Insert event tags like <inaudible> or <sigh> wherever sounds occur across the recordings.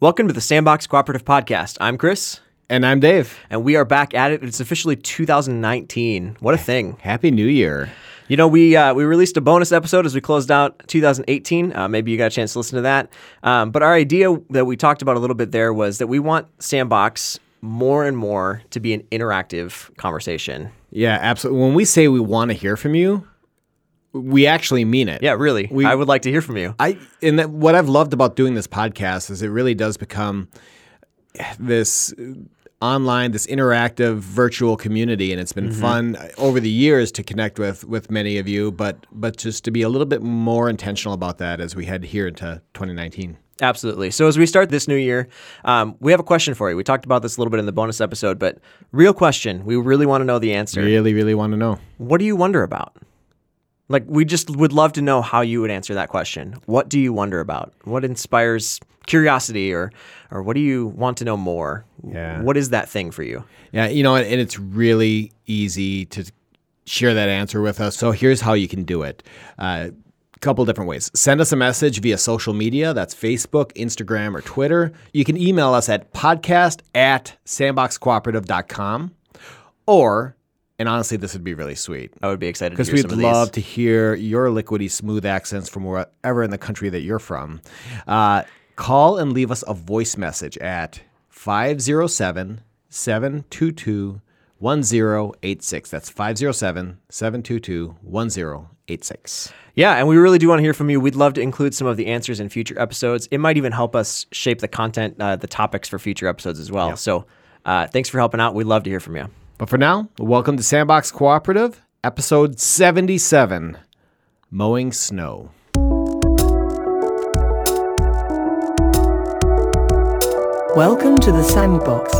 Welcome to the Sandbox Cooperative Podcast. I'm Chris, And I'm Dave. and we are back at it. It's officially 2019. What a thing! Happy New Year. You know, we uh, we released a bonus episode as we closed out 2018. Uh, maybe you got a chance to listen to that. Um, but our idea that we talked about a little bit there was that we want Sandbox more and more to be an interactive conversation. Yeah, absolutely. When we say we want to hear from you, we actually mean it. Yeah, really. We- I would like to hear from you. I and that, what I've loved about doing this podcast is it really does become this online, this interactive virtual community, and it's been fun over the years to connect with with many of you. But but just to be a little bit more intentional about that as we head here into 2019. Absolutely. So as we start this new year, um, we have a question for you. We talked about this a little bit in the bonus episode, but real question. We really want to know the answer. Really, really want to know. What do you wonder about? Like, we just would love to know how you would answer that question. What do you wonder about? What inspires curiosity, or, or what do you want to know more? Yeah. What is that thing for you? Yeah, you know, and it's really easy to share that answer with us. So here's how you can do it. A couple different ways. Send us a message via social media. That's Facebook, Instagram, or Twitter. You can email us at podcast at sandboxcooperative.com. Or, and honestly, this would be really sweet. I would be excited Because we'd some of love these. to hear your liquidy smooth accents from wherever in the country that you're from. Uh, call and leave us a voice message at 507 722 1086. That's 507 722 1086. Yeah, and we really do want to hear from you. We'd love to include some of the answers in future episodes. It might even help us shape the content, uh, the topics for future episodes as well. So, uh, thanks for helping out. We'd love to hear from you. But for now, welcome to Sandbox Cooperative, episode 77 Mowing Snow. Welcome to the Sandbox.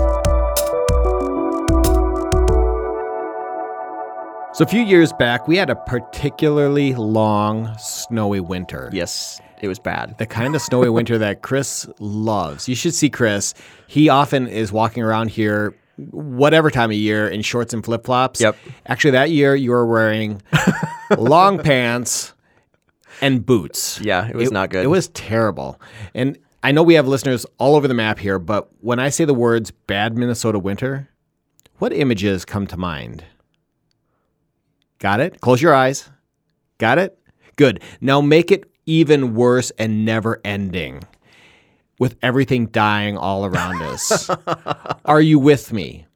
So, a few years back, we had a particularly long, snowy winter. Yes, it was bad. the kind of snowy winter that Chris loves. You should see Chris. He often is walking around here, whatever time of year, in shorts and flip flops. Yep. Actually, that year you were wearing <laughs> long pants and boots. Yeah, it was not good. It was terrible. And I know we have listeners all over the map here, but when I say the words bad Minnesota winter, what images come to mind? Got it? Close your eyes. Got it? Good. Now make it even worse and never ending with everything dying all around us. <laughs> Are you with me?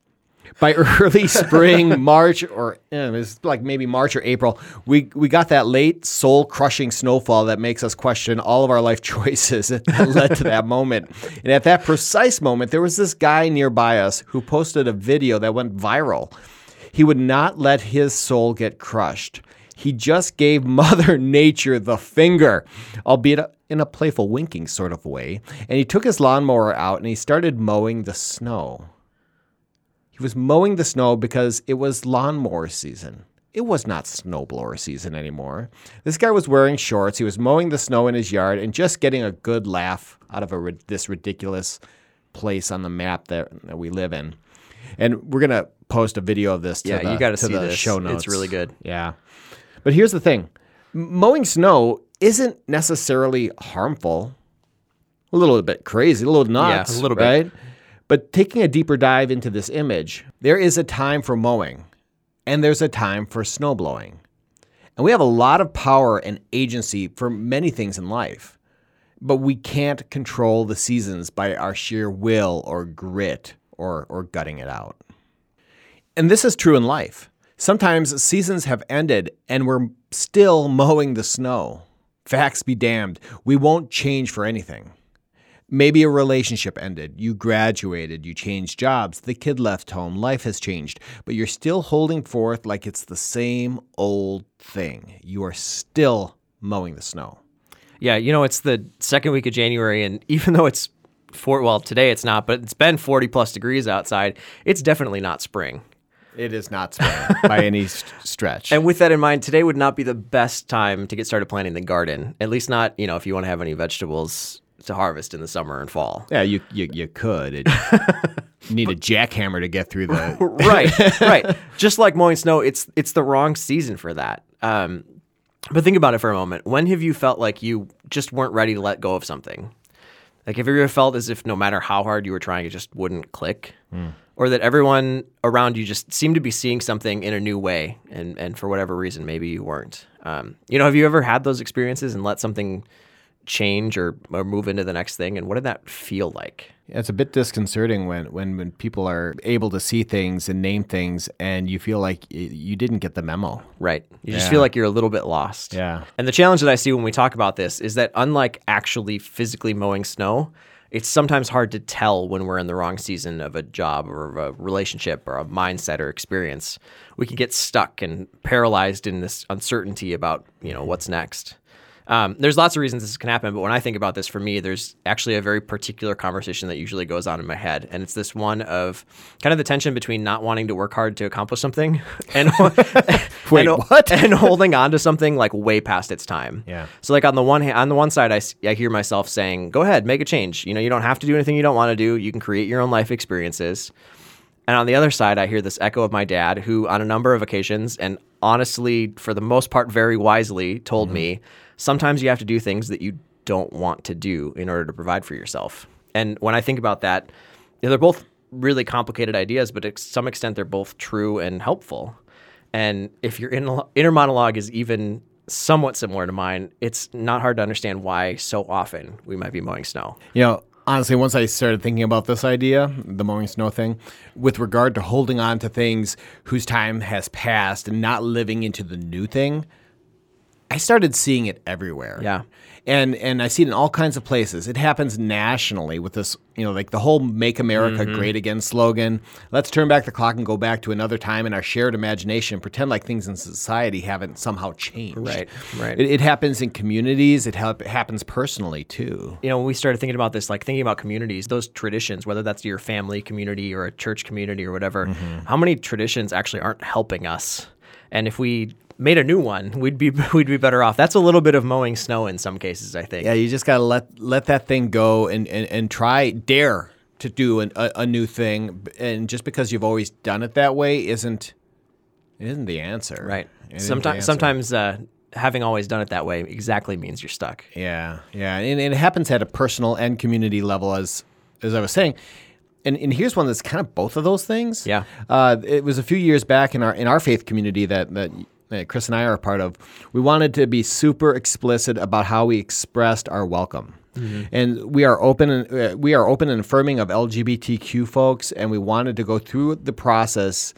By early <laughs> spring, March, or eh, it's like maybe March or April, we, we got that late soul crushing snowfall that makes us question all of our life <laughs> choices that led to that moment. And at that precise moment, there was this guy nearby us who posted a video that went viral. He would not let his soul get crushed. He just gave <laughs> Mother Nature the finger, albeit in a playful winking sort of way. And he took his lawnmower out and he started mowing the snow. He was mowing the snow because it was lawnmower season. It was not snowblower season anymore. This guy was wearing shorts. He was mowing the snow in his yard and just getting a good laugh out of a, this ridiculous place on the map that, that we live in. And we're gonna post a video of this. To Yeah, the, you gotta to see the this. show notes. It's really good. Yeah, but here's the thing: mowing snow isn't necessarily harmful. A little bit crazy, a little nuts, a little bit. right? But taking a deeper dive into this image, there is a time for mowing, and there's a time for snow blowing, and we have a lot of power and agency for many things in life. But we can't control the seasons by our sheer will or grit or, or gutting it out. And this is true in life. Sometimes seasons have ended and we're still mowing the snow. Facts be damned, we won't change for anything. Maybe a relationship ended, you graduated, you changed jobs, the kid left home, life has changed, but you're still holding forth like it's the same old thing. You are still mowing the snow. Yeah, you know, it's the second week of January, and <laughs> even though it's four, well, today it's not, but it's been 40 plus degrees outside, it's definitely not spring. It is not spring by any st- stretch. And with that in mind, today would not be the best time to get started planting the garden. At least not, you know, if you want to have any vegetables to harvest in the summer and fall. yeah, you, you, you could. It, you <laughs> need a jackhammer to get through the. <laughs> right, right. <laughs> Just like mowing snow, it's it's the wrong season for that. Um, but think about it for a moment. When have you felt like you just weren't ready to let go of something? Like, have you ever felt as if no matter how hard you were trying, it just wouldn't click? Or that everyone around you just seemed to be seeing something in a new way, and, and for whatever reason, maybe you weren't. Um, you know, have you ever had those experiences and let something change or, or move into the next thing? And what did that feel like? Yeah, It's a bit disconcerting when, when, when people are able to see things and name things and you feel like you didn't get the memo. Right. You just Yeah. feel like you're a little bit lost. Yeah. And the challenge that I see when we talk about this is that unlike actually physically mowing snow, it's sometimes hard to tell when we're in the wrong season of a job or a relationship or a mindset or experience. We can get stuck and paralyzed in this uncertainty about, you know, what's next. Um, there's lots of reasons this can happen, but when I think about this for me, there's actually a very particular conversation that usually goes on in my head. And it's this one of kind of the tension between not wanting to work hard to accomplish something <laughs> and, <laughs> Wait, and, what? and holding on to something like way past its time. Yeah. So like on the one hand, on the one side, I, I hear myself saying, "Go ahead, make a change. You know, you don't have to do anything you don't want to do. You can create your own life experiences." And on the other side, I hear this echo of my dad, who on a number of occasions, and honestly, for the most part, very wisely, told me, sometimes you have to do things that you don't want to do in order to provide for yourself. And when I think about that, they're both really complicated ideas, but to some extent, they're both true and helpful. And if your inner monologue is even somewhat similar to mine, it's not hard to understand why so often we might be mowing snow. You know, honestly, once I started thinking about this idea, the mowing snow thing, with regard to holding on to things whose time has passed and not living into the new thing, I started seeing it everywhere. Yeah. And and I see it in all kinds of places. It happens nationally with this, you know, like the whole "Make America Mm-hmm. Great Again" slogan. Let's turn back the clock and go back to another time in our shared imagination. Pretend like things in society haven't somehow changed. Right, right. It, it happens in communities. It hap- happens personally too. you know, when we started thinking about this, like thinking about communities, those traditions, whether that's your family community or a church community or whatever, how many traditions actually aren't helping us? And if we made a new one, we'd be <laughs> we'd be better off. That's a little bit of mowing snow in some cases, I think. Yeah, you just gotta let let that thing go and and, and try dare to do an, a, a new thing. And just because you've always done it that way isn't it isn't the answer. Right. It isn't the Sometimes sometimes uh, having always done it that way exactly means you're stuck. Yeah, yeah, and, and it happens at a personal and community level, as as I was saying. And, and here's one that's kind of both of those things. Yeah. Uh, it was a few years back in our in our faith community that that. That Chris and I are a part of. We wanted to be super explicit about how we expressed our welcome, and we are open and uh, we are open and affirming of LGBTQ folks, and we wanted to go through the process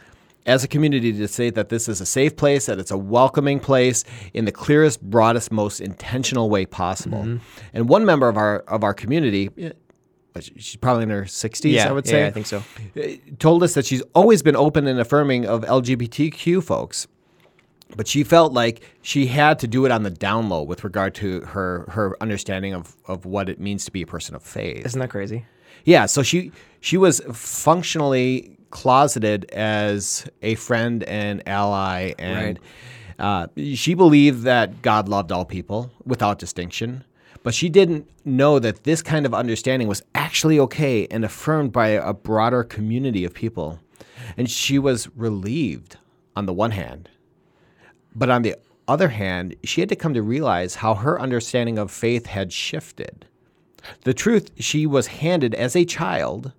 as a community to say that this is a safe place, that it's a welcoming place in the clearest, broadest, most intentional way possible. And one member of our of our community, eh, she's probably in her 60s, I would say, yeah, I think so. eh, told us that she's always been open and affirming of LGBTQ folks. But she felt like she had to do it on the down low with regard to her her understanding of, of what it means to be a person of faith. Isn't that crazy? Yeah, so she she was functionally closeted as a friend and ally, and uh, she believed that God loved all people without distinction. But she didn't know that this kind of understanding was actually okay and affirmed by a broader community of people. And she was relieved on the one hand. But on the other hand, she had to come to realize how her understanding of faith had shifted. The truth she was handed as a child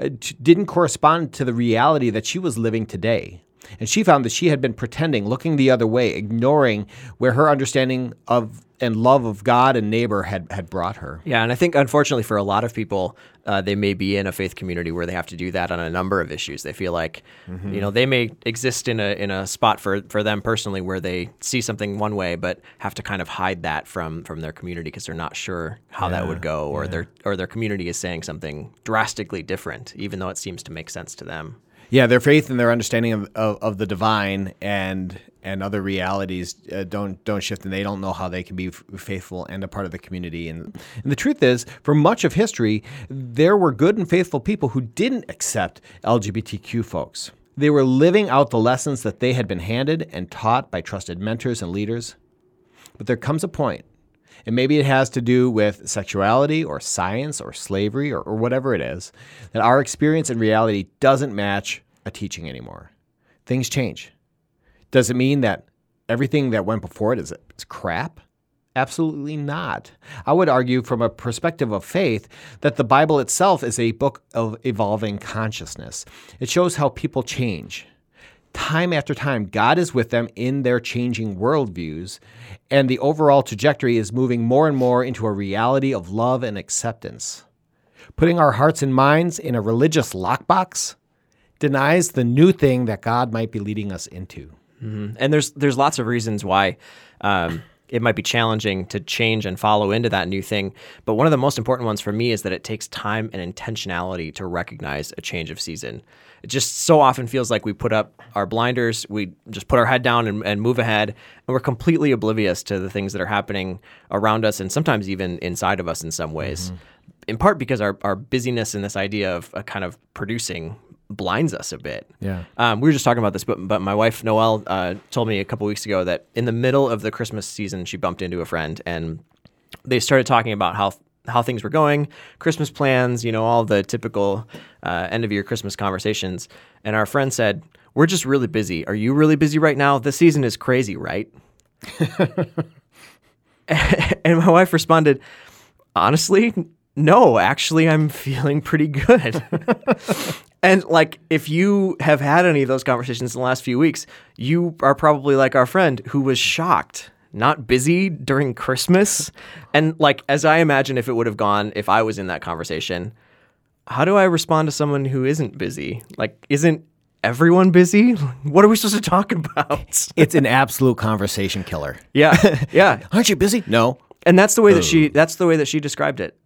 uh, didn't correspond to the reality that she was living today. And she found that she had been pretending, looking the other way, ignoring where her understanding of and love of God and neighbor had, had brought her. Yeah, and I think unfortunately for a lot of people, uh, they may be in a faith community where they have to do that on a number of issues. They feel like, you know, they may exist in a in a spot for for them personally where they see something one way, but have to kind of hide that from from their community because they're not sure how that would go, or their or their community is saying something drastically different, even though it seems to make sense to them. Yeah, their faith and their understanding of, of, of the divine and and other realities uh, don't don't shift, and they don't know how they can be f- faithful and a part of the community. And, and the truth is, for much of history, there were good and faithful people who didn't accept LGBTQ folks. They were living out the lessons that they had been handed and taught by trusted mentors and leaders. But there comes a point, and maybe it has to do with sexuality or science or slavery or, or whatever it is, that our experience and reality doesn't match a teaching anymore. Things change. Does it mean that everything that went before it is, is crap? Absolutely not. I would argue, from a perspective of faith, that the Bible itself is a book of evolving consciousness. It shows how people change. Time after time, God is with them in their changing worldviews, and the overall trajectory is moving more and more into a reality of love and acceptance. Putting our hearts and minds in a religious lockbox denies the new thing that God might be leading us into. And there's there's lots of reasons why um, it might be challenging to change and follow into that new thing. But one of the most important ones for me is that it takes time and intentionality to recognize a change of season. It just so often feels like we put up our blinders, we just put our head down and, and move ahead, and we're completely oblivious to the things that are happening around us and sometimes even inside of us in some ways. In part because our, our busyness and this idea of uh, kind of producing blinds us a bit. Yeah. Um, we were just talking about this, but but my wife Noelle uh, told me a couple weeks ago that in the middle of the Christmas season, she bumped into a friend and they started talking about how how things were going, Christmas plans, you know, all the typical uh, end of year Christmas conversations. And our friend said, "We're just really busy. Are you really busy right now? This season is crazy, right?" <laughs> and my wife responded, "Honestly, no. Actually, I'm <laughs> feeling pretty good." <laughs> And like, if you have had any of those conversations in the last few weeks, you are probably like our friend who was shocked, not busy during Christmas. And like, as I imagine if it would have gone if I was in that conversation, how do I respond to someone who isn't busy? Like, isn't everyone busy? <laughs> What are we supposed to talk about? <laughs> It's an absolute conversation killer. yeah, yeah. <laughs> Aren't you busy? No. And that's the way that she oh. that's the way that she described it.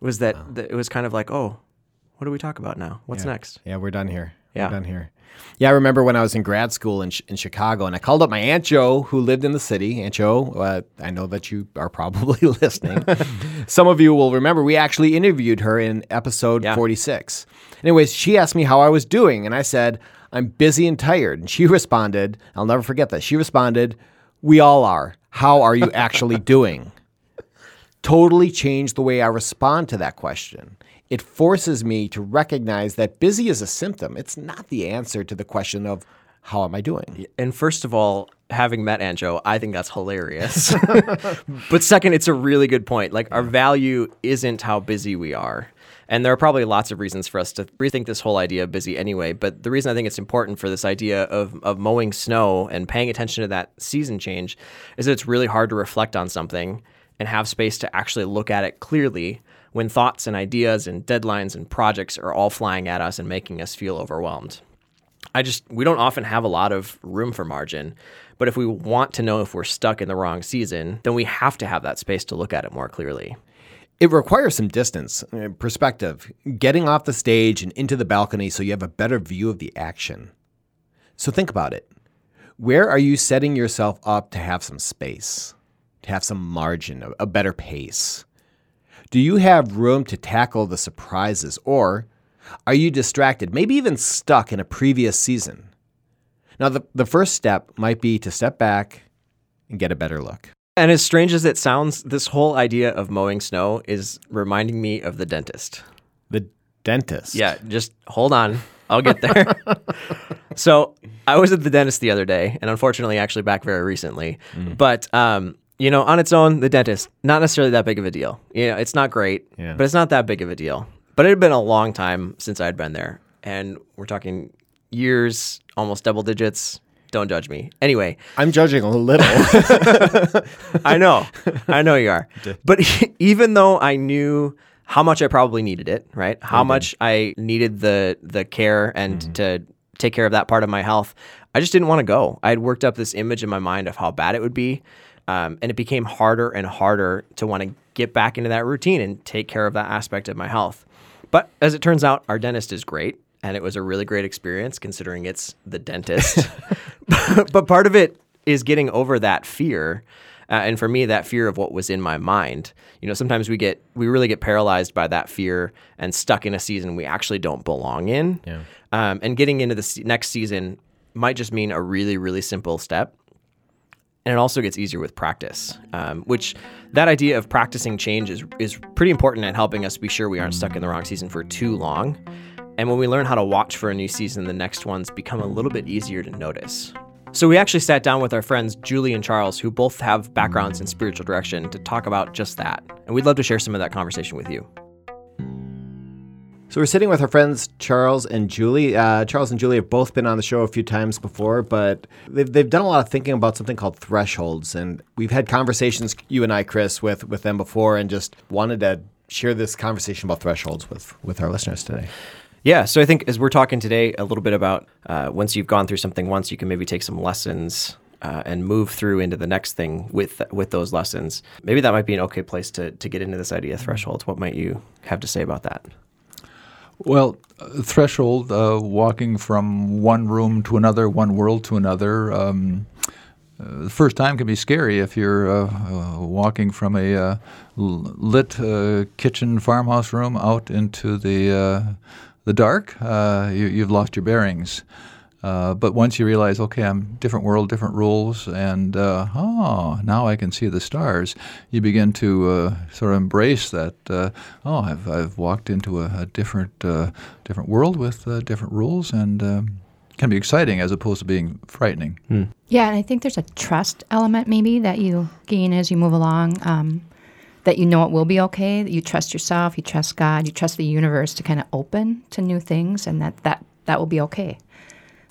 Was that, oh. that it was kind of like, oh, what do we talk about now? What's next? Yeah, we're done here. Yeah. We're done here. Yeah, I remember when I was in grad school in, in Chicago, and I called up my Aunt Joe, who lived in the city. Aunt Joe, uh, I know that you are <laughs> probably listening. <laughs> Some of you will remember we actually interviewed her in episode Yeah. 46. Anyways, she asked me how I was doing, and I said, I'm busy and tired. And she <laughs> responded, I'll never forget that. She responded, We all are. How are you actually doing? totally changed the way I respond to that question. It forces me to recognize that busy is a symptom. It's not the answer to the question of how am I doing? And first of all, having met Aunt Joe, I think that's hilarious. <laughs> but second, it's a really good point. Like our value isn't how busy we are. And there are probably lots of reasons for us to rethink this whole idea of busy anyway. But the reason I think it's important for this idea of, of mowing snow and paying attention to that season change is that it's really hard to reflect on something and have space to actually look at it clearly when thoughts and ideas and deadlines and projects are all flying at us and making us feel overwhelmed. I just we don't often have a lot of room for margin. But if we want to know if we're stuck in the wrong season, then we have to have that space to look at it more clearly. It requires some distance, uh, perspective, getting off the stage and into the balcony so you have a better view of the action. So think about it. Where are you setting yourself up to have some space, to have some margin, a- a better pace? Do you have room to tackle the surprises, or are you distracted, maybe even stuck in a previous season? Now, the, the first step might be to step back and get a better look. And as strange as it sounds, this whole idea of mowing snow is reminding me of the dentist. The dentist. Yeah, just hold on. I'll get there. <laughs> so I was at the dentist the other day, and unfortunately, actually back very recently. But um, you know, on its own, the dentist not necessarily that big of a deal. You know, it's not great, Yeah. but it's not that big of a deal. But it had been a long time since I'd been there, and we're talking years, almost double digits. Don't judge me. Anyway, I'm judging a little. <laughs> I know. <laughs> I know you are. But <laughs> even though I knew how much I probably needed it, right? How much I needed the the care and mm-hmm. to take care of that part of my health, I just didn't want to go. I had worked up this image in my mind of how bad it would be. Um, and it became harder and harder to want to get back into that routine and take care of that aspect of my health. But as it turns out, our dentist is great. And it was a really great experience considering it's the dentist. <laughs> <laughs> but part of it is getting over that fear. Uh, and for me, that fear of what was in my mind. You know, sometimes we get, we really get paralyzed by that fear and stuck in a season we actually don't belong in. Yeah. Um, and getting into the next season might just mean a really, really simple step. And it also gets easier with practice, um, which that idea of practicing change is, is pretty important at helping us be sure we aren't stuck in the wrong season for too long. And when we learn how to watch for a new season, the next ones become a little bit easier to notice. So we actually sat down with our friends Julie and Charles, who both have backgrounds in spiritual direction, to talk about just that. And we'd love to share some of that conversation with you. So we're sitting with our friends Charles and Julie. Uh, Charles and Julie have both been on the show a few times before, but they've, they've done a lot of thinking about something called thresholds. And we've had conversations, you and I, Chris, with, with them before, and just wanted to share this conversation about thresholds with, with our listeners today. Yeah, so I think as we're talking today a little bit about uh, once you've gone through something once, you can maybe take some lessons uh, and move through into the next thing with with those lessons. Maybe that might be an okay place to to get into this idea of thresholds. What might you have to say about that? Well, uh, threshold, uh, walking from one room to another, one world to another. Um, uh, the first time can be scary if you're uh, uh, walking from a uh, lit kitchen farmhouse room out into the the dark. you, you've lost your bearings. Uh, but once you realize, okay, I'm different world, different rules, and uh, oh, now I can see the stars, you begin to uh, sort of embrace that. Uh, oh, I've, I've walked into a, a different uh, different world with different rules, and um, can be exciting as opposed to being frightening. Hmm. Yeah, and I think there's a trust element maybe that you gain as you move along. Um, that you know it will be okay. That you trust yourself, you trust God, you trust the universe to kind of open to new things, and that that that will be okay.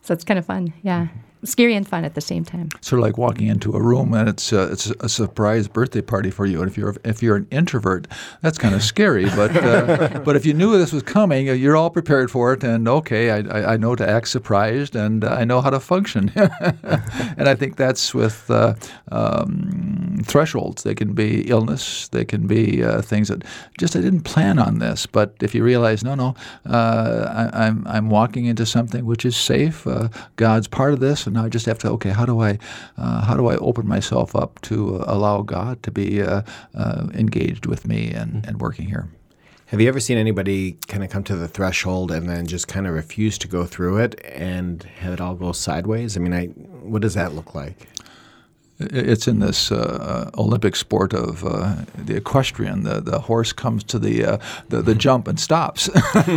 So it's kind of fun. Yeah scary and fun at the same time. Sort of like walking into a room and it's uh, it's a surprise birthday party for you. And if you're if you're an introvert, that's kind of scary. <laughs> But uh, but if you knew this was coming, uh, you're all prepared for it. And okay, I, I know to act surprised and I know how to function. <laughs> and I think that's with uh, um, thresholds. They can be illness. They can be uh, things that just I didn't plan on this. But if you realize, no, no, uh, I, I'm I'm walking into something which is safe. God's part of this and now I just have to okay, how do I uh, how do I open myself up to uh, allow God to be uh, uh engaged with me and, mm-hmm. and working here? Have you ever seen anybody kind of come to the threshold and then just kind of refuse to go through it and have it all go sideways? I mean, I, what does that look like? It's in this uh, Olympic sport of uh, the equestrian. The, the horse comes to the uh, the, the, jump and stops, <laughs> and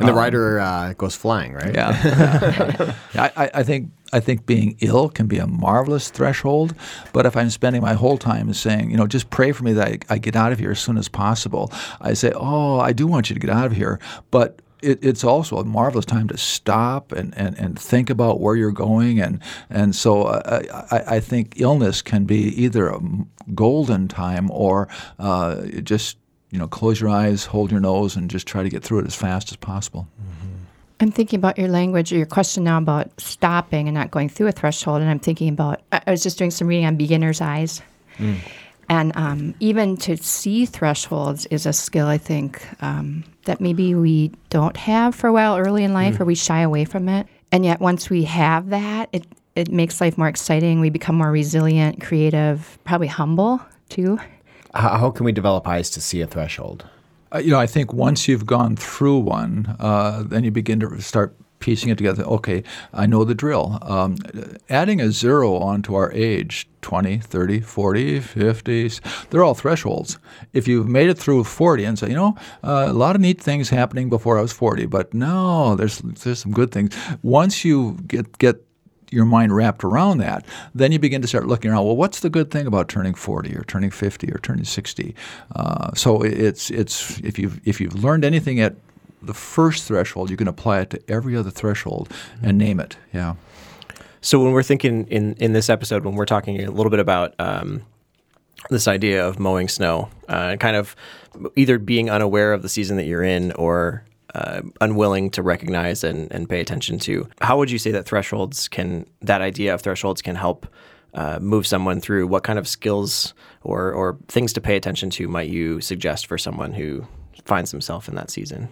the rider uh, goes flying. Right? Yeah. yeah. I, I think I think being ill can be a marvelous threshold. But if I'm spending my whole time saying, you know, just pray for me that I, I get out of here as soon as possible, I say, oh, I do want you to get out of here, but it, it's also a marvelous time to stop and, and, and think about where you're going. And, and so uh, I, I think illness can be either a golden time or uh, just you know close your eyes, hold your nose, and just try to get through it as fast as possible. Mm-hmm. I'm thinking about your language or your question now about stopping and not going through a threshold. And I'm thinking about, I was just doing some reading on beginner's eyes. Mm. And um, even to see thresholds is a skill, I think, um, that maybe we don't have for a while early in life mm. or we shy away from it. And yet, once we have that, it, it makes life more exciting. We become more resilient, creative, probably humble too. How, how can we develop eyes to see a threshold? Uh, you know, I think once you've gone through one, uh, then you begin to start piecing it together. Okay, I know the drill. Um, adding a zero onto our age 20, 30, 40, 50s, they're all thresholds. If you've made it through 40 and say, you know, uh, a lot of neat things happening before I was 40, but no, there's there's some good things. Once you get get your mind wrapped around that, then you begin to start looking around. Well, what's the good thing about turning 40 or turning 50 or turning 60? Uh, so it's it's if you've if you've learned anything at the first threshold, you can apply it to every other threshold and name it. Yeah. So when we're thinking in in this episode, when we're talking a little bit about um, this idea of mowing snow, uh, kind of either being unaware of the season that you're in or uh, unwilling to recognize and, and pay attention to, how would you say that thresholds can that idea of thresholds can help uh, move someone through? What kind of skills or or things to pay attention to might you suggest for someone who finds himself in that season?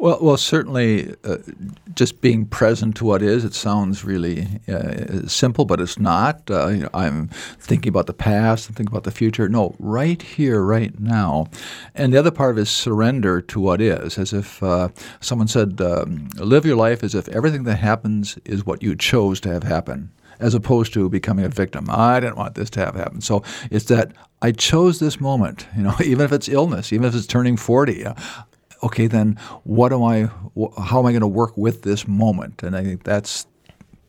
Well, well, certainly, uh, just being present to what is. It sounds really uh, simple, but it's not. Uh, you know, I'm thinking about the past and thinking about the future. No, right here, right now. And the other part of it is surrender to what is, as if uh, someone said, um, "Live your life as if everything that happens is what you chose to have happen." As opposed to becoming a victim. I didn't want this to have happen. So it's that I chose this moment, you know, <laughs> even if it's illness, even if it's turning 40 okay, then what am I? How am I going to work with this moment? And I think that's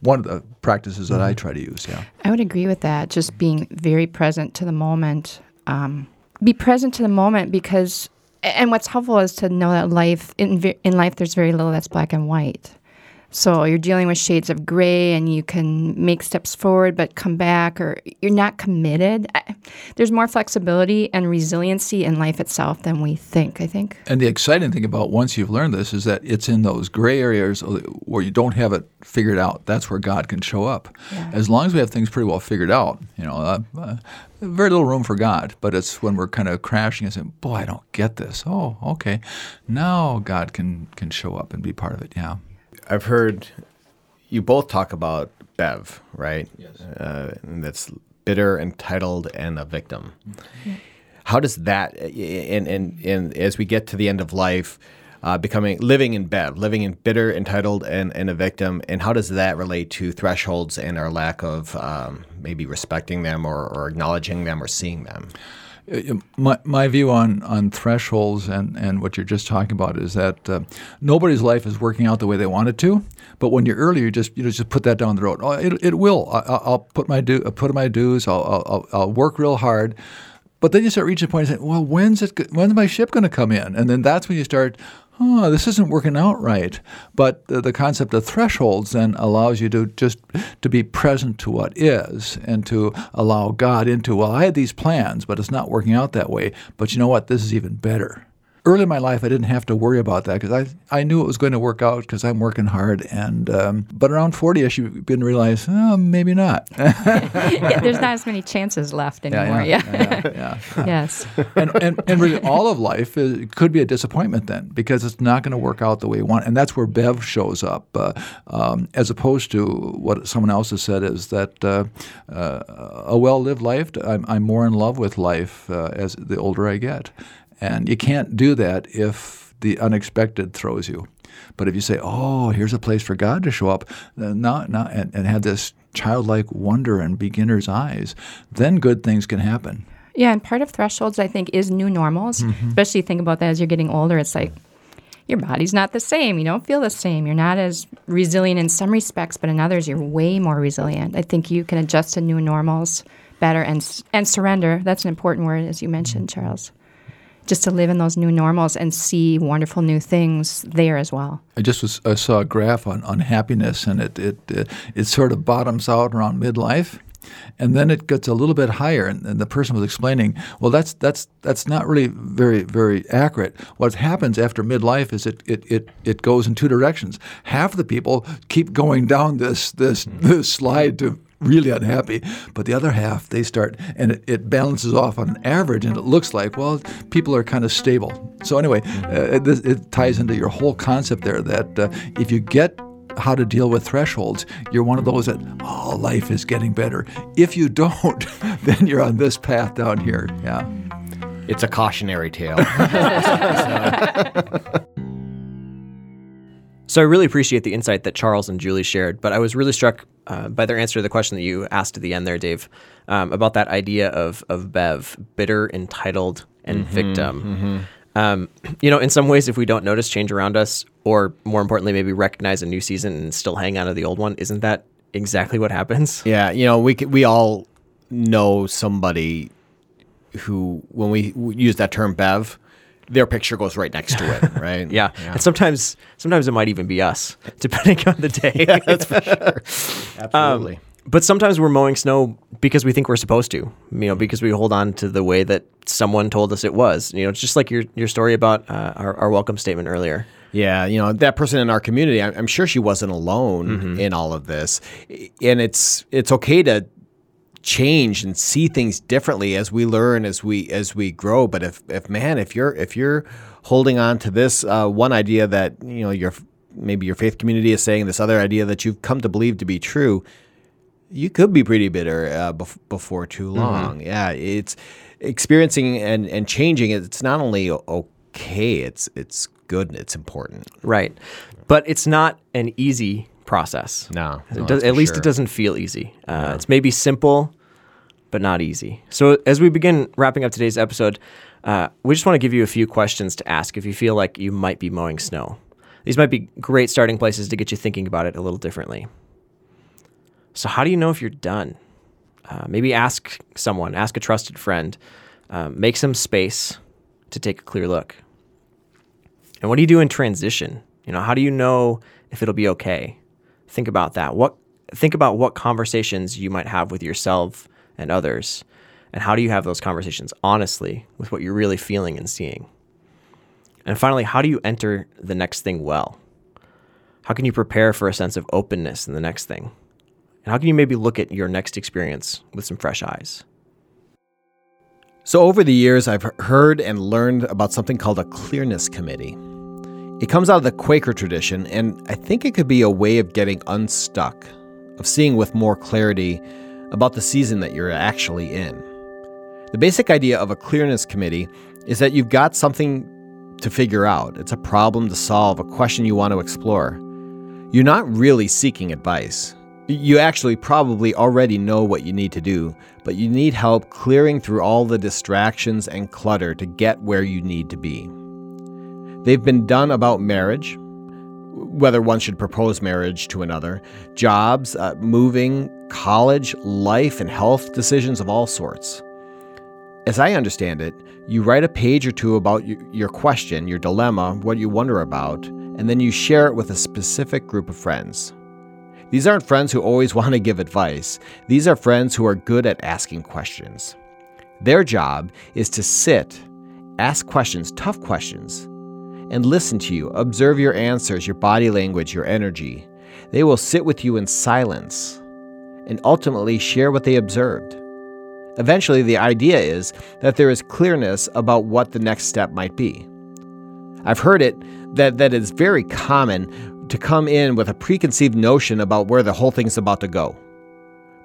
one of the practices that I try to use. Yeah. I would agree with that. Just being very present to the moment. Um, be present to the moment because, and what's helpful is to know that life in in life there's very little that's black and white. So you're dealing with shades of gray, and you can make steps forward but come back, or you're not committed. I, there's more flexibility and resiliency in life itself than we think. I think. And the exciting thing about once you've learned this is that it's in those gray areas where you don't have it figured out. That's where God can show up. Yeah. As long as we have things pretty well figured out, you know, uh, uh, very little room for God. But it's when we're kind of crashing and saying, "Boy, I don't get this." Oh, okay. Now God can can show up and be part of it. Yeah. I've heard you both talk about Bev, right? Yes. Uh, and that's bitter, entitled, and a victim. How does that, and, and, and as we get to the end of life, uh, becoming living in Bev, living in bitter, entitled, and, and a victim, and how does that relate to thresholds and our lack of um, maybe respecting them or, or acknowledging them or seeing them? Uh, my, my view on, on thresholds and, and what you're just talking about is that uh, nobody's life is working out the way they want it to. But when you're early, you just you know just put that down the road. Oh, it, it will. I, will put my do I'll put my dues. I'll, I'll, I'll work real hard. But then you start reaching a point and saying, well, when's it? When's my ship going to come in? And then that's when you start oh, this isn't working out right. But the, the, concept of thresholds then allows you to just to be present to what is and to allow God into, well, I had these plans, but it's not working out that way. But you know what? This is even better early in my life, I didn't have to worry about that because I, I knew it was going to work out because I'm working hard. And um, but around 40ish, you begin to realize, oh, maybe not. <laughs> yeah, there's not as many chances left anymore. Yeah, yeah, yeah, <laughs> yeah yes. And, and and really, all of life is, could be a disappointment then because it's not going to work out the way you want. And that's where Bev shows up, uh, um, as opposed to what someone else has said is that uh, uh, a well-lived life. I'm, I'm more in love with life uh, as the older I get. And you can't do that if the unexpected throws you. But if you say, "Oh, here's a place for God to show up," not, not, and, and have this childlike wonder and beginner's eyes, then good things can happen. Yeah, and part of thresholds, I think, is new normals. Mm-hmm. Especially think about that as you're getting older. It's like your body's not the same. You don't feel the same. You're not as resilient in some respects, but in others, you're way more resilient. I think you can adjust to new normals better and and surrender. That's an important word, as you mentioned, Charles just to live in those new normals and see wonderful new things there as well. I just was, I saw a graph on, on happiness, and it, it, it, it sort of bottoms out around midlife. And then it gets a little bit higher, and, and, the person was explaining, well, that's that's that's not really very very accurate. What happens after midlife is it it, it, it goes in two directions. Half the people keep going down this this this slide to really unhappy. But the other half, they start, and it, it, balances off on an average, and it looks like, well, people are kind of stable. So, anyway, uh, it, it, ties into your whole concept there that uh, if you get how to deal with thresholds, you're one of those that, oh, life is getting better. If you don't, <laughs> then you're on this path down here. Yeah. It's a cautionary tale. <laughs> <laughs> So I really appreciate the insight that Charles and Julie shared, but I was really struck uh, by their answer to the question that you asked at the end there, Dave, um, about that idea of of Bev, bitter, entitled, and mm-hmm, victim. Mm-hmm. Um, you know, in some ways, if we don't notice change around us, or more importantly, maybe recognize a new season and still hang on to the old one, isn't that exactly what happens? <laughs> Yeah, you know, we we all know somebody who, when we use that term Bev, their picture goes right next to it, <laughs> right? yeah. yeah. And sometimes sometimes it might even be us, <laughs> depending on the day. yeah, that's for sure. <laughs> Absolutely. Um, but sometimes we're mowing snow because we think we're supposed to, you know, because we hold on to the way that someone told us it was. You know, it's just like your your story about uh, our, our welcome statement earlier. Yeah, you know that person in our community. I'm, sure she wasn't alone mm-hmm. in all of this, and it's it's okay to change and see things differently as we learn as we as we grow but if if man if you're if you're holding on to this uh, one idea that you know your maybe your faith community is saying this other idea that you've come to believe to be true you could be pretty bitter uh, bef- before too mm-hmm. long mm-hmm. yeah it's experiencing and and changing it's not only okay it's it's good and it's important right but it's not an easy process. No, no does, at least sure. it doesn't feel easy. Uh, It's maybe simple, but not easy. So as we begin wrapping up today's episode, uh, we just want to give you a few questions to ask if you feel like you might be mowing snow. These might be great starting places to get you thinking about it a little differently. So, how do you know if you're done? Uh, maybe ask someone, ask a trusted friend, uh, make some space to take a clear look. And what do you do in transition? You know, how do you know if it'll be okay? Think about that. What think about what conversations you might have with yourself and others, and how do you have those conversations honestly with what you're really feeling and seeing. And finally, how do you enter the next thing well? How can you prepare for a sense of openness in the next thing? And how can you maybe look at your next experience with some fresh eyes? So, over the years, I've heard and learned about something called a clearness committee. It comes out of the Quaker tradition, and I think it could be a way of getting unstuck, of seeing with more clarity about the season that you're actually in. The basic idea of a clearness committee is that you've got something to figure out. It's a problem to solve, a question you want to explore. You're not really seeking advice. You actually probably already know what you need to do, but you need help clearing through all the distractions and clutter to get where you need to be. They've been done about marriage, whether one should propose marriage to another, jobs, uh, moving, college, life, and health decisions of all sorts. As I understand it, you write a page or two about your question, your dilemma, what you wonder about, and then you share it with a specific group of friends. These aren't friends who always <laughs> want to give advice, these are friends who are good at asking questions. Their job is to sit, ask questions, tough questions, and listen to you, observe your answers, your body language, your energy. They will sit with you in silence and ultimately share what they observed. Eventually, the idea is that there is clearness about what the next step might be. I've heard it that, that it's very common to come in with a preconceived notion about where the whole thing's about to go.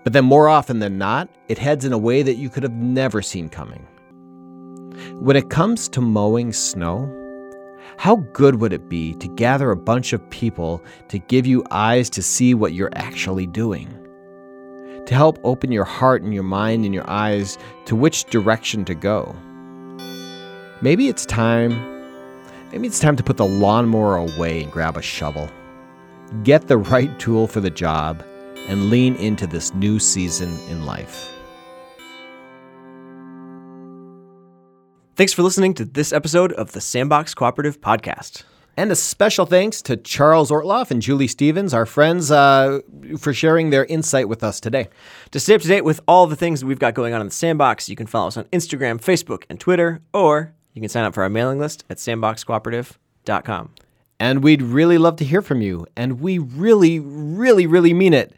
But then, more often than not, it heads in a way that you could have never seen coming. When it comes to mowing snow, how good would it be to gather a bunch of people to give you eyes to see what you're actually doing? To help open your heart and your mind and your eyes to which direction to go. Maybe it's time maybe it's time to put the lawnmower away and grab a shovel. Get the right tool for the job and lean into this new season in life. Thanks for listening to this episode of the Sandbox Cooperative Podcast. And a special thanks to Charles Ortloff and Julie Stevens, our friends, uh, for sharing their insight with us today. To stay up to date with all the things that we've got going on in the Sandbox, you can follow us on Instagram, Facebook, and Twitter, or you can sign up for our mailing list at sandboxcooperative.com. And we'd really love to hear from you. And we really, really, really mean it.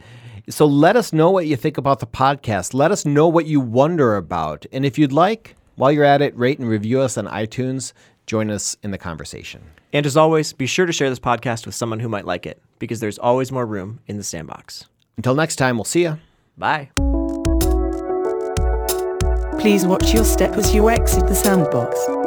So let us know what you think about the podcast. Let us know what you wonder about. And if you'd like, while you're at it, rate and review us on iTunes. Join us in the conversation. And as always, be sure to share this podcast with someone who might like it, because there's always more room in the sandbox. Until next time, we'll see you. Bye. Please watch your step as you exit the sandbox.